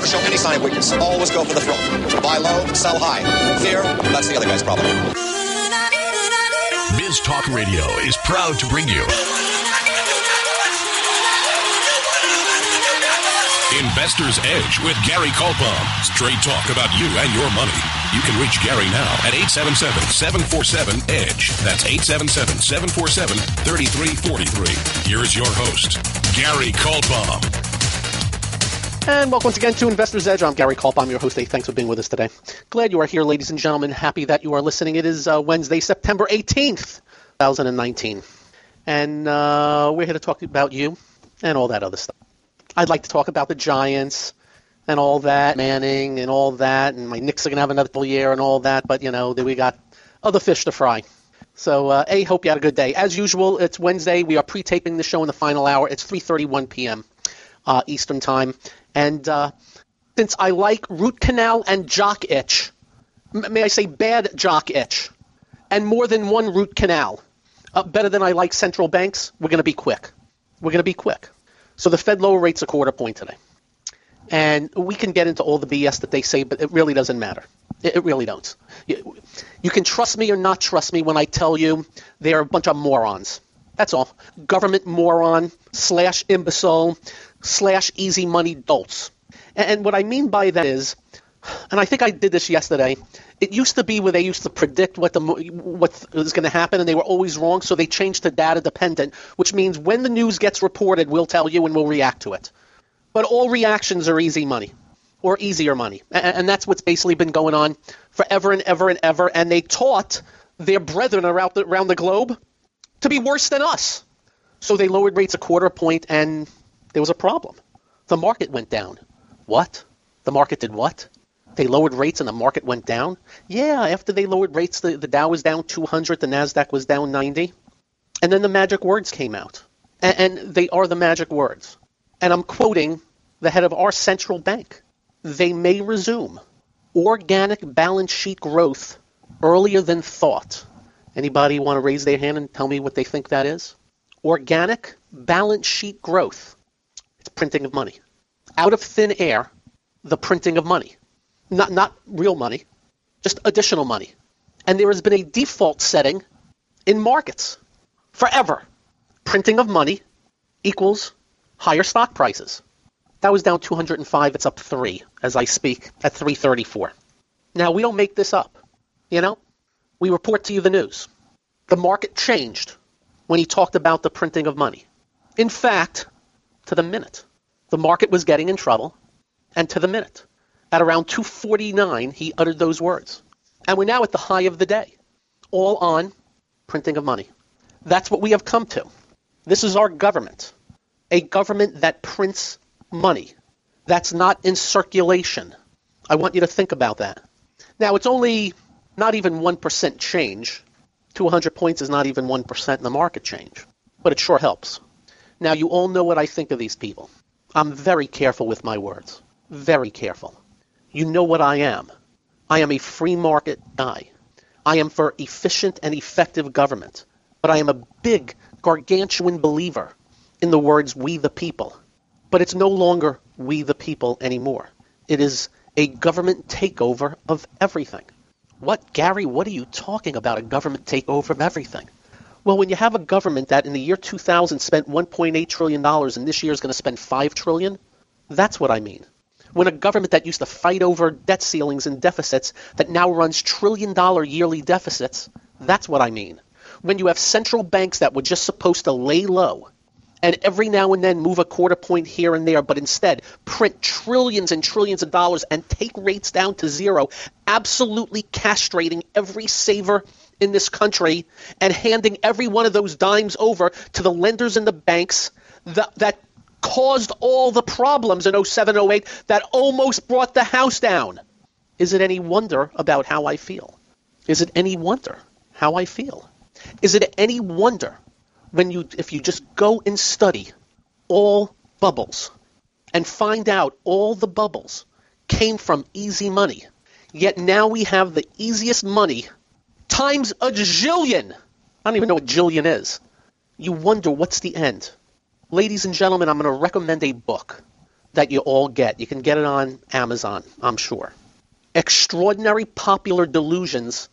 Never show any sign of weakness. Always go for the throat. Buy low, sell high. Fear, that's the other guy's problem. Biz Talk Radio is proud to bring you Investor's Edge with Gary Kaltbaum. Straight talk about you and your money. You can reach Gary now at 877-747-EDGE. That's 877-747-3343. Here's your host, Gary Kaltbaum. And welcome once again to Investor's Edge. I'm Gary Kaltbaum. I'm your host. Hey, thanks for being with us today. Glad you are here, ladies and gentlemen. Happy that you are listening. It is uh, Wednesday, September 18th, 2019. And uh, we're here to talk about you and all that other stuff. I'd like to talk about the Giants and all that, Manning and all that, and my Knicks are going to have another full year and all that, but, you know, we got other fish to fry. So, uh, A, hope you had a good day. As usual, it's Wednesday. We are pre-taping the show in the final hour. It's 3.31 p.m. Uh, Eastern Time. And uh, since I like root canal and jock itch, may I say bad jock itch, and more than one root canal, uh, better than I like central banks, we're going to be quick. We're going to be quick. So the Fed lower rates a quarter point today. And we can get into all the BS that they say, but it really doesn't matter. It, it really don't. You, you can trust me or not trust me when I tell you they're a bunch of morons. That's all. Government moron slash imbecile slash easy money dolts. And, what I mean by that is, and I think I did this yesterday. It used to be where they used to predict what the what was going to happen, and they were always wrong. So they changed to data dependent, which means when the news gets reported, we'll tell you and we'll react to it. But all reactions are easy money, or easier money, and that's what's basically been going on forever and ever and ever. And they taught their brethren around the, around the globe to be worse than us. So they lowered rates a quarter point, and there was a problem. The market went down. What? The market did what? They lowered rates and the market went down? Yeah, after they lowered rates, the, the Dow was down 200, the NASDAQ was down 90. And then the magic words came out. And, and they are the magic words. And I'm quoting the head of our central bank. They may resume organic balance sheet growth earlier than thought. Anybody want to raise their hand and tell me what they think that is? Organic balance sheet growth. It's printing of money. Out of thin air, the printing of money. Not, not real money, just additional money. And there has been a default setting in markets forever. Printing of money equals higher stock prices. That was down 205. It's up 3 as I speak at 334. Now, we don't make this up. You know, we report to you the news. The market changed when he talked about the printing of money. In fact, to the minute, the market was getting in trouble, and to the minute. At around 249, he uttered those words. And we're now at the high of the day, all on printing of money. That's what we have come to. This is our government, a government that prints money. That's not in circulation. I want you to think about that. Now, it's only not even 1% change. 200 points is not even 1% in the market change, but it sure helps. Now, you all know what I think of these people. I'm very careful with my words. Very careful. You know what I am. I am a free market guy. I am for efficient and effective government. But I am a big, gargantuan believer in the words we the people. But it's no longer we the people anymore. It is a government takeover of everything. What, Gary, what are you talking about? A government takeover of everything? Well, when you have a government that in the year 2000 spent 1.8 trillion dollars and this year is going to spend 5 trillion, that's what I mean. When a government that used to fight over debt ceilings and deficits that now runs trillion dollar yearly deficits, that's what I mean. When you have central banks that were just supposed to lay low and every now and then move a quarter point here and there, but instead print trillions and trillions of dollars and take rates down to zero, absolutely castrating every saver in this country and handing every one of those dimes over to the lenders and the banks that, that caused all the problems in 07, 08 that almost brought the house down. Is it any wonder about how I feel? Is it any wonder how I feel? Is it any wonder when you if you just go and study all bubbles and find out all the bubbles came from easy money. Yet now we have the easiest money times a jillion. I don't even know what jillion is. You wonder what's the end. Ladies and gentlemen, I'm going to recommend a book. that you all get. You can get it on Amazon, I'm sure. Extraordinary Popular Delusions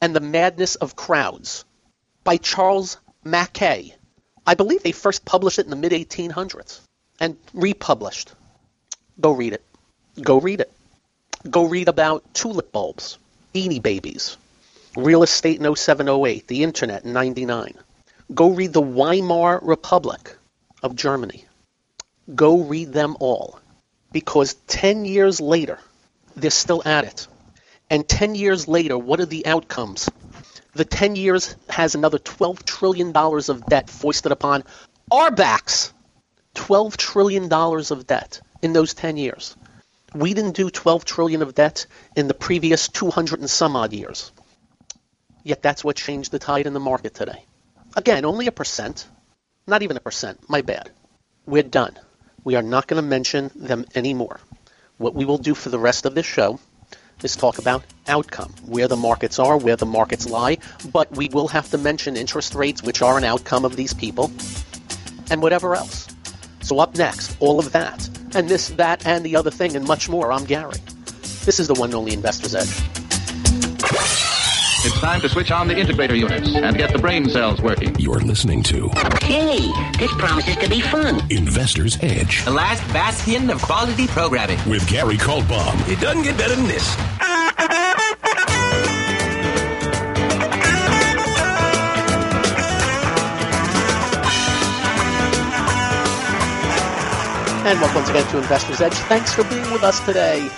and the Madness of Crowds by Charles Mackay. I believe they first published it in the mid 1800s and republished. Go read it. Go read it. Go read about tulip bulbs, beanie babies, real estate in 0708, the internet in 99. Go read the Weimar Republic of Germany. Go read them all because 10 years later, they're still at it. And 10 years later, what are the outcomes? The 10 years has another $12 trillion of debt foisted upon our backs. $12 trillion of debt in those 10 years. We didn't do 12 trillion of debt in the previous 200 and some odd years. Yet that's what changed the tide in the market today. Again, only a percent. Not even a percent. My bad. We're done. We are not going to mention them anymore. What we will do for the rest of this show is talk about outcome, where the markets are, where the markets lie, but we will have to mention interest rates, which are an outcome of these people, and whatever else. So up next, all of that, and this, that, and the other thing, and much more. I'm Gary. This is the one and only Investor's Edge. It's time to switch on the integrator units and get the brain cells working. You're listening to Hey, this promises to be fun. Investor's Edge The last bastion of quality programming. with Gary Kaltbaum. It doesn't get better than this. And welcome once again to Investor's Edge. Thanks for being with us today.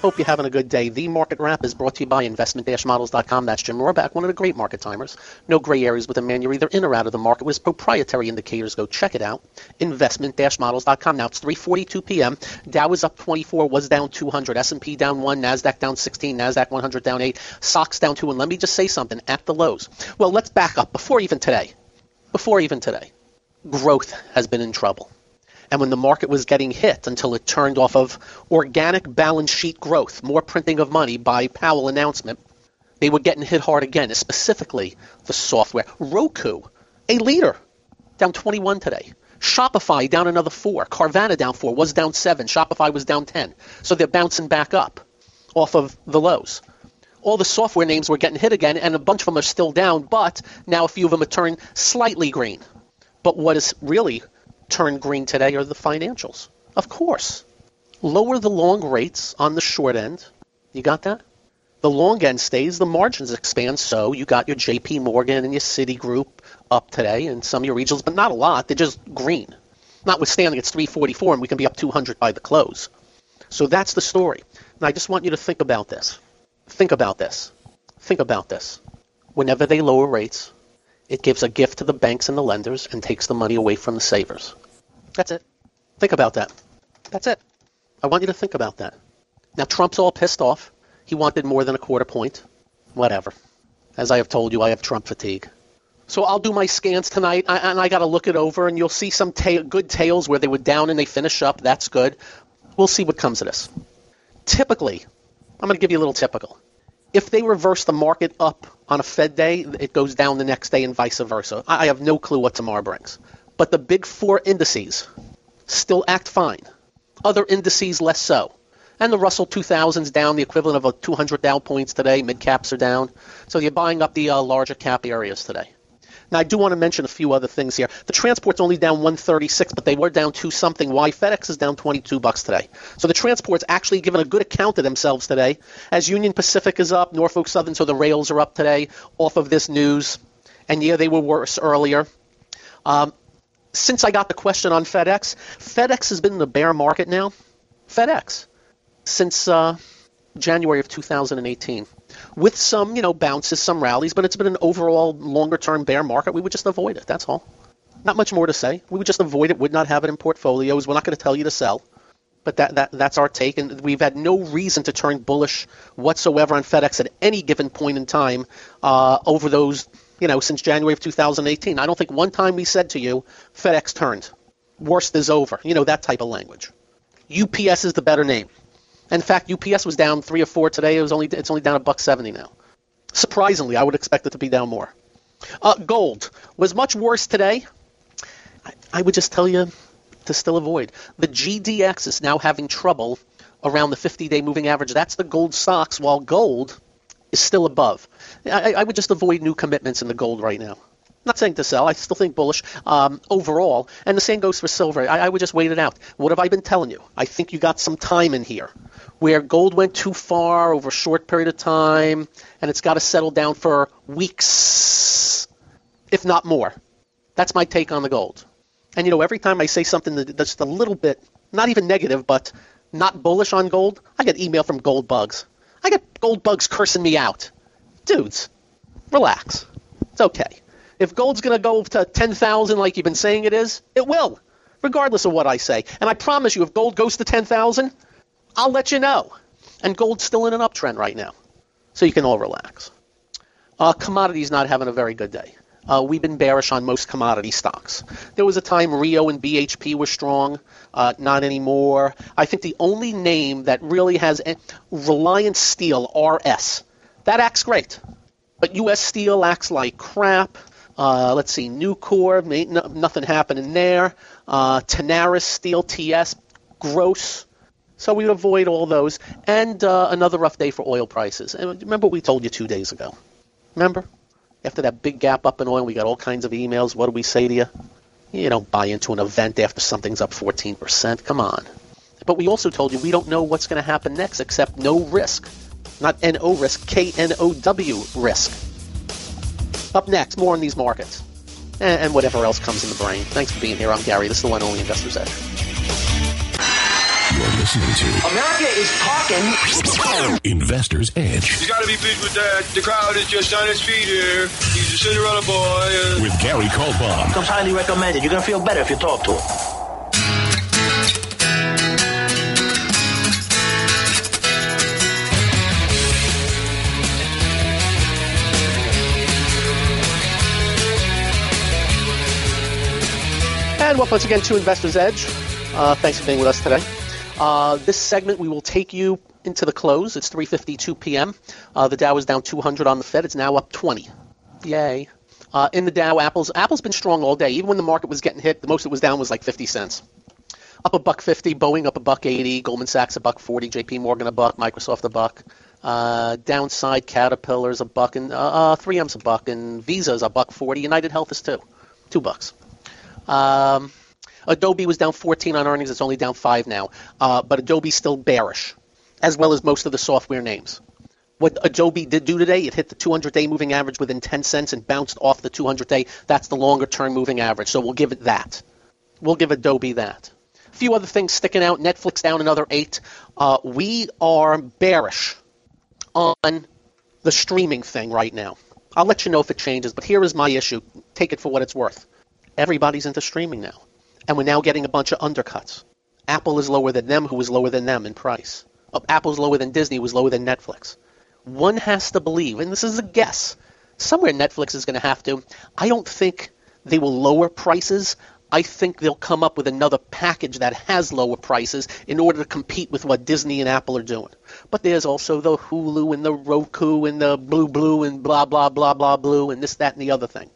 Hope you're having a good day. The Market Wrap is brought to you by investment-models.com. That's Jim Rohrback, one of the great market timers. No gray areas with a man. You're either in or out of the market with proprietary indicators. Go check it out. Investment-models.com. Now it's 3:42 p.m. Dow is up 24, was down 200. S&P down 1, Nasdaq down 16, Nasdaq 100 down 8, SOX down 2. And let me just say something at the lows. Well, let's back up before even today. Before even today. Growth has been in trouble and when the market was getting hit until it turned off of organic balance sheet growth, more printing of money by Powell announcement, they were getting hit hard again, specifically the software. Roku, a leader, down 21 today. Shopify down another 4. Carvana down 4, was down 7. Shopify was down 10. So they're bouncing back up off of the lows. All the software names were getting hit again, and a bunch of them are still down, but now a few of them are turning slightly green. But what is really turned green today are the financials. Of course. Lower the long rates on the short end. You got that? The long end stays, the margins expand. So you got your JP Morgan and your Citigroup up today and some of your regionals, but not a lot. They're just green. Notwithstanding it's 344 and we can be up 200 by the close. So that's the story. And I just want you to think about this. Think about this. Think about this. Whenever they lower rates, it gives a gift to the banks and the lenders and takes the money away from the savers. That's it. Think about that. That's it. I want you to think about that. Now, Trump's all pissed off. He wanted more than a quarter point. Whatever. As I have told you, I have Trump fatigue. So I'll do my scans tonight, and I got to look it over, and you'll see some ta- good tails where they were down and they finish up. That's good. We'll see what comes of this. Typically, I'm going to give you a little typical. If they reverse the market up on a Fed day, it goes down the next day and vice versa. I I have no clue what tomorrow brings. But the big four indices still act fine. Other indices less so. And the Russell 2000's down, the equivalent of a 200 Dow points today. Mid caps are down. So you're buying up the uh, larger cap areas today. Now, I do want to mention a few other things here. The transport's only down 136, but they were down two something. Why? FedEx is down 22 bucks today. So the transport's actually given a good account of themselves today. As Union Pacific is up, Norfolk Southern, so the rails are up today off of this news. And yeah, they were worse earlier. Um, since I got the question on FedEx, FedEx has been in the bear market now. FedEx since uh, January of 2018, with some you know bounces, some rallies, but it's been an overall longer-term bear market. We would just avoid it. That's all. Not much more to say. We would just avoid it. Would not have it in portfolios. We're not going to tell you to sell. But that, that that's our take, and we've had no reason to turn bullish whatsoever on FedEx at any given point in time uh, over those, you know, since January of 2018. I don't think one time we said to you, FedEx turned. Worst is over. You know, that type of language. UPS is the better name. In fact, UPS was down three or four today. It was only it's only down a buck seventy now. Surprisingly, I would expect it to be down more. Uh, gold was much worse today. I, I would just tell you, to still avoid. The GDX is now having trouble around the 50-day moving average. That's the gold stocks, while gold is still above. I, I would just avoid new commitments in the gold right now. Not saying to sell. I still think bullish um, overall. And the same goes for silver. I, I would just wait it out. What have I been telling you? I think you got some time in here where gold went too far over a short period of time, and it's got to settle down for weeks, if not more. That's my take on the gold. And you know, every time I say something that's just a little bit, not even negative, but not bullish on gold, I get email from gold bugs. I got gold bugs cursing me out. Dudes, relax. It's okay. If gold's going to go to 10,000 like you've been saying it is, it will, regardless of what I say. And I promise you, if gold goes to 10,000, I'll let you know. And gold's still in an uptrend right now. So you can all relax. Uh, commodities not having a very good day. Uh, we've been bearish on most commodity stocks. There was a time Rio and BHP were strong, uh, not anymore. I think the only name that really has a, Reliance Steel RS that acts great, but U.S. Steel acts like crap. Uh, let's see, Nucor, no, nothing happening there. Uh, Tenaris Steel TS, gross. So we avoid all those. And uh, another rough day for oil prices. And remember what we told you two days ago? Remember? After that big gap up in oil, we got all kinds of emails. What do we say to you? You don't buy into an event after something's up 14%. Come on. But we also told you we don't know what's going to happen next except no risk. Not N-O risk, K-N-O-W risk. Up next, more on these markets and, and whatever else comes in the brain. Thanks for being here. I'm Gary. This is the one only Investor's Edge. You're listening to America is talking. Investor's Edge You gotta be pleased with that. The crowd is just on its feet here. He's a Cinderella boy. uh, with Gary Kaltbaum. Comes highly recommended. You're gonna feel better if you talk to him. And welcome once again to Investor's Edge. Uh, thanks for being with us today. Uh, this segment, we will take you into the close. It's 3.52 p.m. Uh, the Dow is down 200 on the Fed. It's now up 20. Yay. Uh, in the Dow, Apple's Apple's been strong all day. Even when the market was getting hit, the most it was down was like 50 cents. Up a buck 50, Boeing up a buck 80, Goldman Sachs a buck 40, J.P. Morgan a buck, Microsoft a buck. Uh, downside, Caterpillar's a buck, and uh, uh, 3M's a buck, and Visa's a buck 40. United Health is two, two bucks. Um, Adobe was down 14 on earnings. It's only down 5 now. Uh, but Adobe's still bearish, as well as most of the software names. What Adobe did do today, it hit the 200-day moving average within 10 cents and bounced off the 200-day. That's the longer-term moving average. So we'll give it that. We'll give Adobe that. A few other things sticking out. Netflix down another 8. Uh, we are bearish on the streaming thing right now. I'll let you know if it changes, but here is my issue. Take it for what it's worth. Everybody's into streaming now. And we're now getting a bunch of undercuts. Apple is lower than them, who is lower than them in price. Uh, Apple's lower than Disney, is lower than Netflix. One has to believe, and this is a guess, somewhere Netflix is going to have to. I don't think they will lower prices. I think they'll come up with another package that has lower prices in order to compete with what Disney and Apple are doing. But there's also the Hulu and the Roku and the Blue Blue and blah blah blah blah blue and this that and the other thing.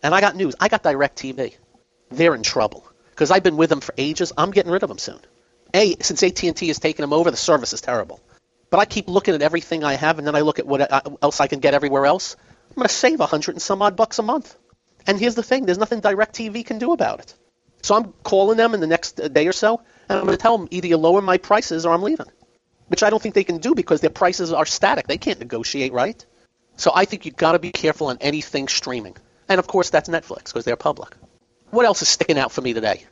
And I got news. I got DirecTV. They're in trouble because I've been with them for ages. I'm getting rid of them soon. A, since AT&T has taken them over, the service is terrible. But I keep looking at everything I have, and then I look at what uh, else I can get everywhere else. I'm going to save a hundred and some odd bucks a month. And here's the thing: there's nothing DirecTV can do about it. So I'm calling them in the next uh, day or so, and I'm going to tell them either you lower my prices or I'm leaving. Which I don't think they can do because their prices are static. They can't negotiate, right? So I think you've got to be careful on anything streaming. And of course, that's Netflix because they're public. What else is sticking out for me today?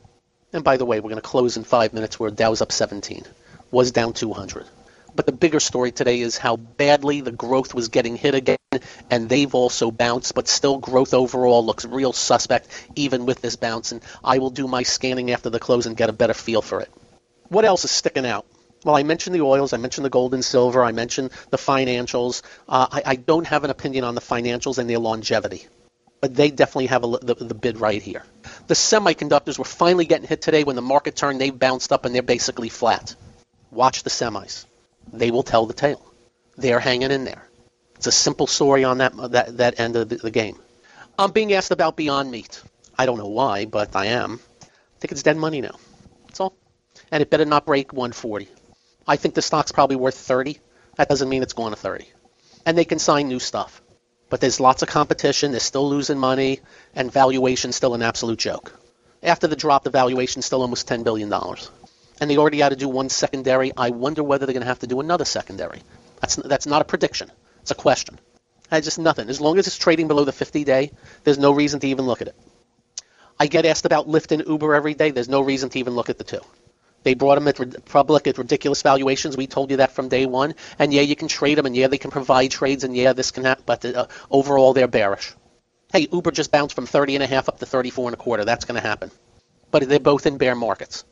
And by the way, we're going to close in five minutes where Dow's up 17, was down 200. But the bigger story today is how badly the growth was getting hit again, and they've also bounced, but still growth overall looks real suspect even with this bounce. And I will do my scanning after the close and get a better feel for it. What else is sticking out? Well, I mentioned the oils, I mentioned the gold and silver, I mentioned the financials. Uh, I, I don't have an opinion on the financials and their longevity but they definitely have a, the, the bid right here. The semiconductors were finally getting hit today when the market turned. They bounced up and they're basically flat. Watch the semis; they will tell the tale. They're hanging in there. It's a simple story on that that, that end of the, the game. I'm being asked about Beyond Meat. I don't know why, but I am. I think it's dead money now. That's all. And it better not break 140. I think the stock's probably worth 30. That doesn't mean it's going to 30. And they can sign new stuff. But there's lots of competition. They're still losing money, and valuation's still an absolute joke. After the drop, the valuation's still almost $10 billion. And they already had to do one secondary. I wonder whether they're going to have to do another secondary. That's, that's not a prediction. It's a question. It's just nothing. As long as it's trading below the 50-day, there's no reason to even look at it. I get asked about Lyft and Uber every day. There's no reason to even look at the two. They brought them at public at ridiculous valuations. We told you that from day one. And yeah, you can trade them, and yeah, they can provide trades, and yeah, this can happen. But uh, overall, they're bearish. Hey, Uber just bounced from 30 and a half up to 34 and a quarter. That's going to happen. But they're both in bear markets.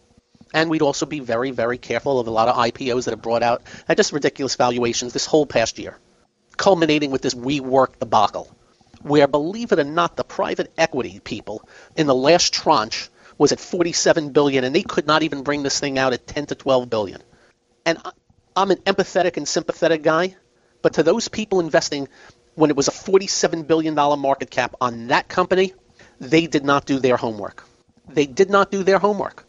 And we'd also be very, very careful of a lot of IPOs that have brought out at just ridiculous valuations this whole past year, culminating with this WeWork debacle, where, believe it or not, the private equity people in the last tranche was at 47 billion, and they could not even bring this thing out at 10 to 12 billion. And I'm an empathetic and sympathetic guy, but to those people investing when it was a 47 billion dollar market cap on that company, they did not do their homework. They did not do their homework.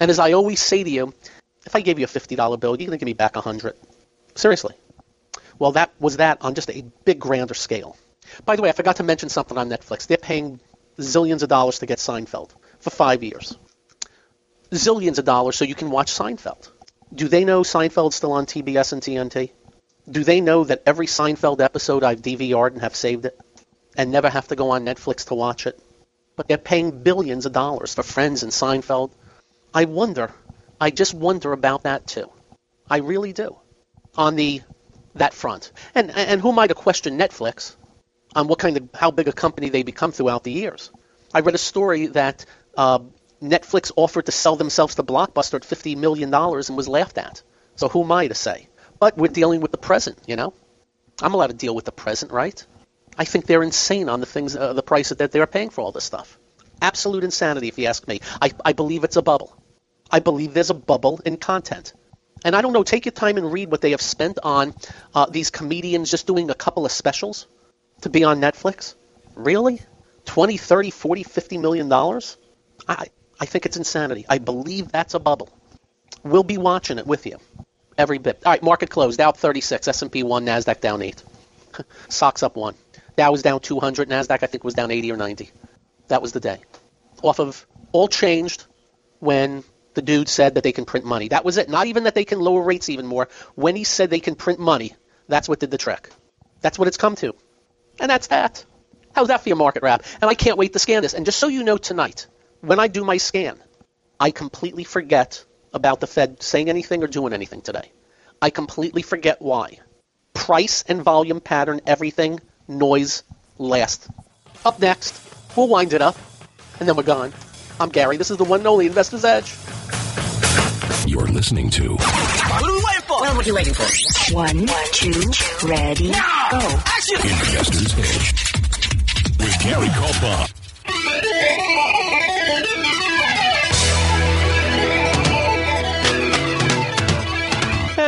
And as I always say to you, if I gave you a $50 bill, you're going to give me back 100. Seriously. Well, that was that on just a big grander scale. By the way, I forgot to mention something on Netflix. They're paying zillions of dollars to get Seinfeld for five years. Zillions of dollars so you can watch Seinfeld. Do they know Seinfeld's still on TBS and TNT? Do they know that every Seinfeld episode I've DVR'd and have saved it and never have to go on Netflix to watch it? But they're paying billions of dollars for Friends and Seinfeld. I wonder, I just wonder about that too. I really do. On the that front. And and who am I to question Netflix on what kind of how big a company they become throughout the years? I read a story that uh, Netflix offered to sell themselves to Blockbuster at $50 million and was laughed at. So who am I to say? But we're dealing with the present, you know? I'm allowed to deal with the present, right? I think they're insane on the things, uh, the price that they're paying for all this stuff. Absolute insanity, if you ask me. I, I believe it's a bubble. I believe there's a bubble in content. And I don't know, take your time and read what they have spent on uh, these comedians just doing a couple of specials to be on Netflix. Really? 20, 30, 40, 50 million dollars? I, I think it's insanity. I believe that's a bubble. We'll be watching it with you. Every bit. All right, market closed. Dow 36, S&P 1, NASDAQ down 8. SOX up 1. Dow was down 200. NASDAQ, I think, was down 80 or 90. That was the day. Off of all changed when the dude said that they can print money. That was it. Not even that they can lower rates even more. When he said they can print money, that's what did the trick. That's what it's come to. And that's that. How's that for your market wrap? And I can't wait to scan this. And just so you know tonight, when I do my scan, I completely forget about the Fed saying anything or doing anything today. I completely forget why. Price and volume pattern, everything, noise, last. Up next, we'll wind it up, and then we're gone. I'm Gary. This is the one and only Investor's Edge. You're listening to What are we waiting for? Well, what are you waiting for? One, two, ready, go. Action! Investor's Edge with Gary Kaltbaum.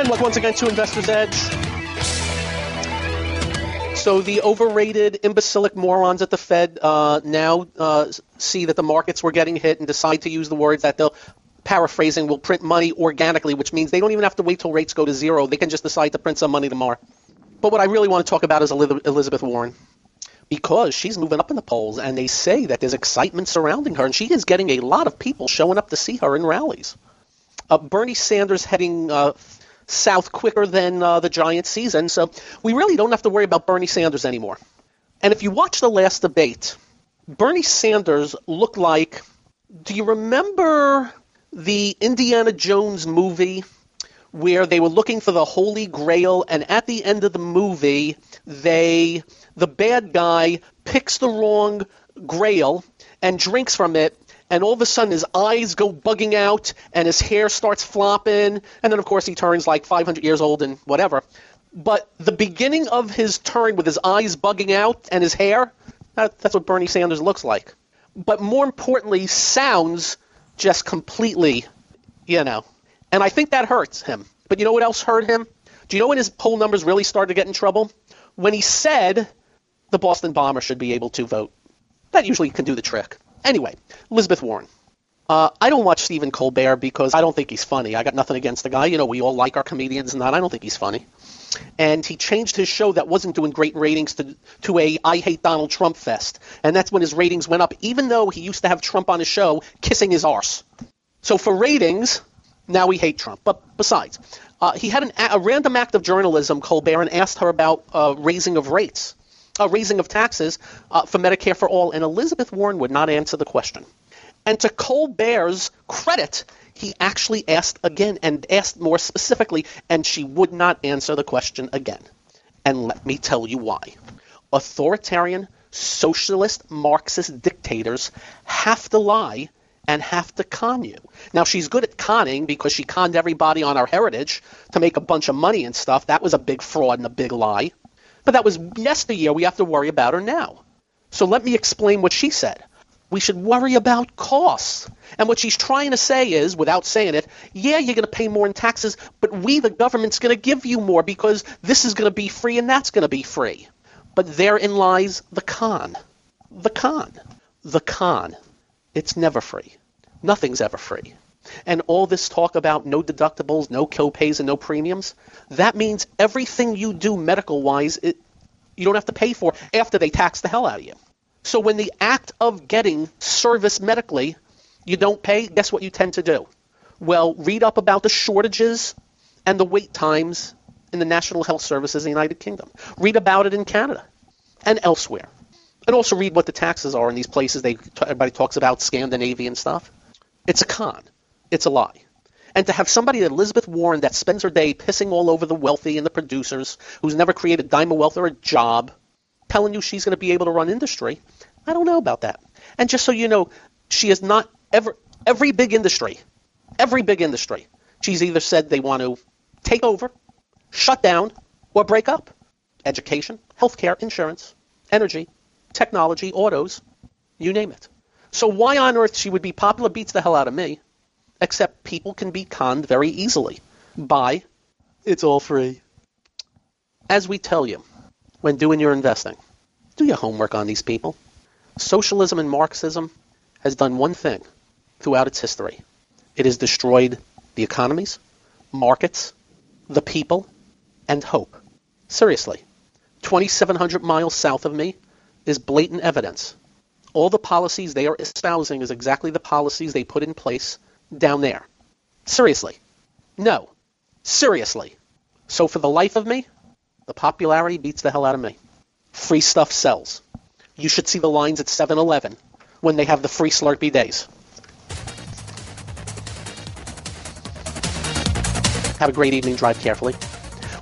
Once again to Investor's Edge. So the overrated, imbecilic morons at the Fed uh, now uh, see that the markets were getting hit and decide to use the words that they'll, paraphrasing, will print money organically, which means they don't even have to wait till rates go to zero. They can just decide to print some money tomorrow. But what I really want to talk about is Elizabeth Warren because she's moving up in the polls, and they say that there's excitement surrounding her, and she is getting a lot of people showing up to see her in rallies. Uh, Bernie Sanders heading uh, south quicker than uh, the Giant season, so we really don't have to worry about Bernie Sanders anymore. And if you watch the last debate, Bernie Sanders looked like. Do you remember the Indiana Jones movie where they were looking for the Holy Grail, and at the end of the movie, they the bad guy picks the wrong grail and drinks from it and all of a sudden his eyes go bugging out and his hair starts flopping. And then of course he turns like 500 years old and whatever. But the beginning of his turn with his eyes bugging out and his hair that, that's what bernie sanders looks like. But more importantly sounds just completely you know. And i think that hurts him. But you know what else hurt him? Do you know when his poll numbers really started to get in trouble? When he said the Boston Bomber should be able to vote. That usually can do the trick. Anyway, Elizabeth Warren. Uh, I don't watch Stephen Colbert because I don't think he's funny. I got nothing against the guy. You know, we all like our comedians and that. I don't think he's funny. And he changed his show that wasn't doing great ratings to to a I hate Donald Trump fest. And that's when his ratings went up, even though he used to have Trump on his show kissing his arse. So for ratings, now we hate Trump. But besides, uh, he had an, a random act of journalism, Colbert, and asked her about uh, raising of rates, uh, raising of taxes uh, for Medicare for all, and Elizabeth Warren would not answer the question. And to Colbert's credit, he actually asked again and asked more specifically, and she would not answer the question again. And let me tell you why. Authoritarian, socialist, Marxist dictators have to lie and have to con you. Now, she's good at conning because she conned everybody on our heritage to make a bunch of money and stuff. That was a big fraud and a big lie. But that was yesteryear. We have to worry about her now. So let me explain what she said. We should worry about costs. And what she's trying to say is, without saying it, yeah, you're going to pay more in taxes, but we, the government's going to give you more because this is going to be free and that's going to be free. But therein lies the con. The con. The con. It's never free. Nothing's ever free. And all this talk about no deductibles, no copays, and no premiums, that means everything you do medical wise, you don't have to pay for after they tax the hell out of you. So when the act of getting service medically, you don't pay, guess what you tend to do? Well, read up about the shortages and the wait times in the National Health Services in the United Kingdom. Read about it in Canada and elsewhere. And also read what the taxes are in these places they everybody talks about Scandinavian stuff. It's a con. It's a lie. And to have somebody, Elizabeth Warren, that spends her day pissing all over the wealthy and the producers, who's never created a dime of wealth or a job, telling you she's going to be able to run industry, I don't know about that. And just so you know, she is not ever every big industry, every big industry. She's either said they want to take over, shut down, or break up. Education, healthcare, insurance, energy, technology, autos, you name it. So why on earth she would be popular beats the hell out of me, except people can be conned very easily by it's all free. As we tell you when doing your investing, do your homework on these people. Socialism and Marxism has done one thing throughout its history. It has destroyed the economies, markets, the people, and hope. Seriously. 2,700 miles south of me is blatant evidence. All the policies they are espousing is exactly the policies they put in place down there. Seriously. No. Seriously. So for the life of me, the popularity beats the hell out of me. Free stuff sells. You should see the lines at 7-Eleven when they have the free Slurpee days. Have a great evening. Drive carefully.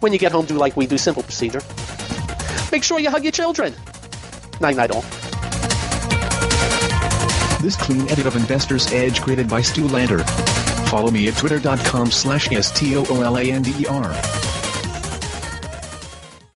When you get home, do like we do. Simple procedure. Make sure you hug your children. Night night all. This clean edit of Investor's Edge created by Stu Lander. Follow me at twitter.com slash S-T-O-O-L-A-N-D-E-R.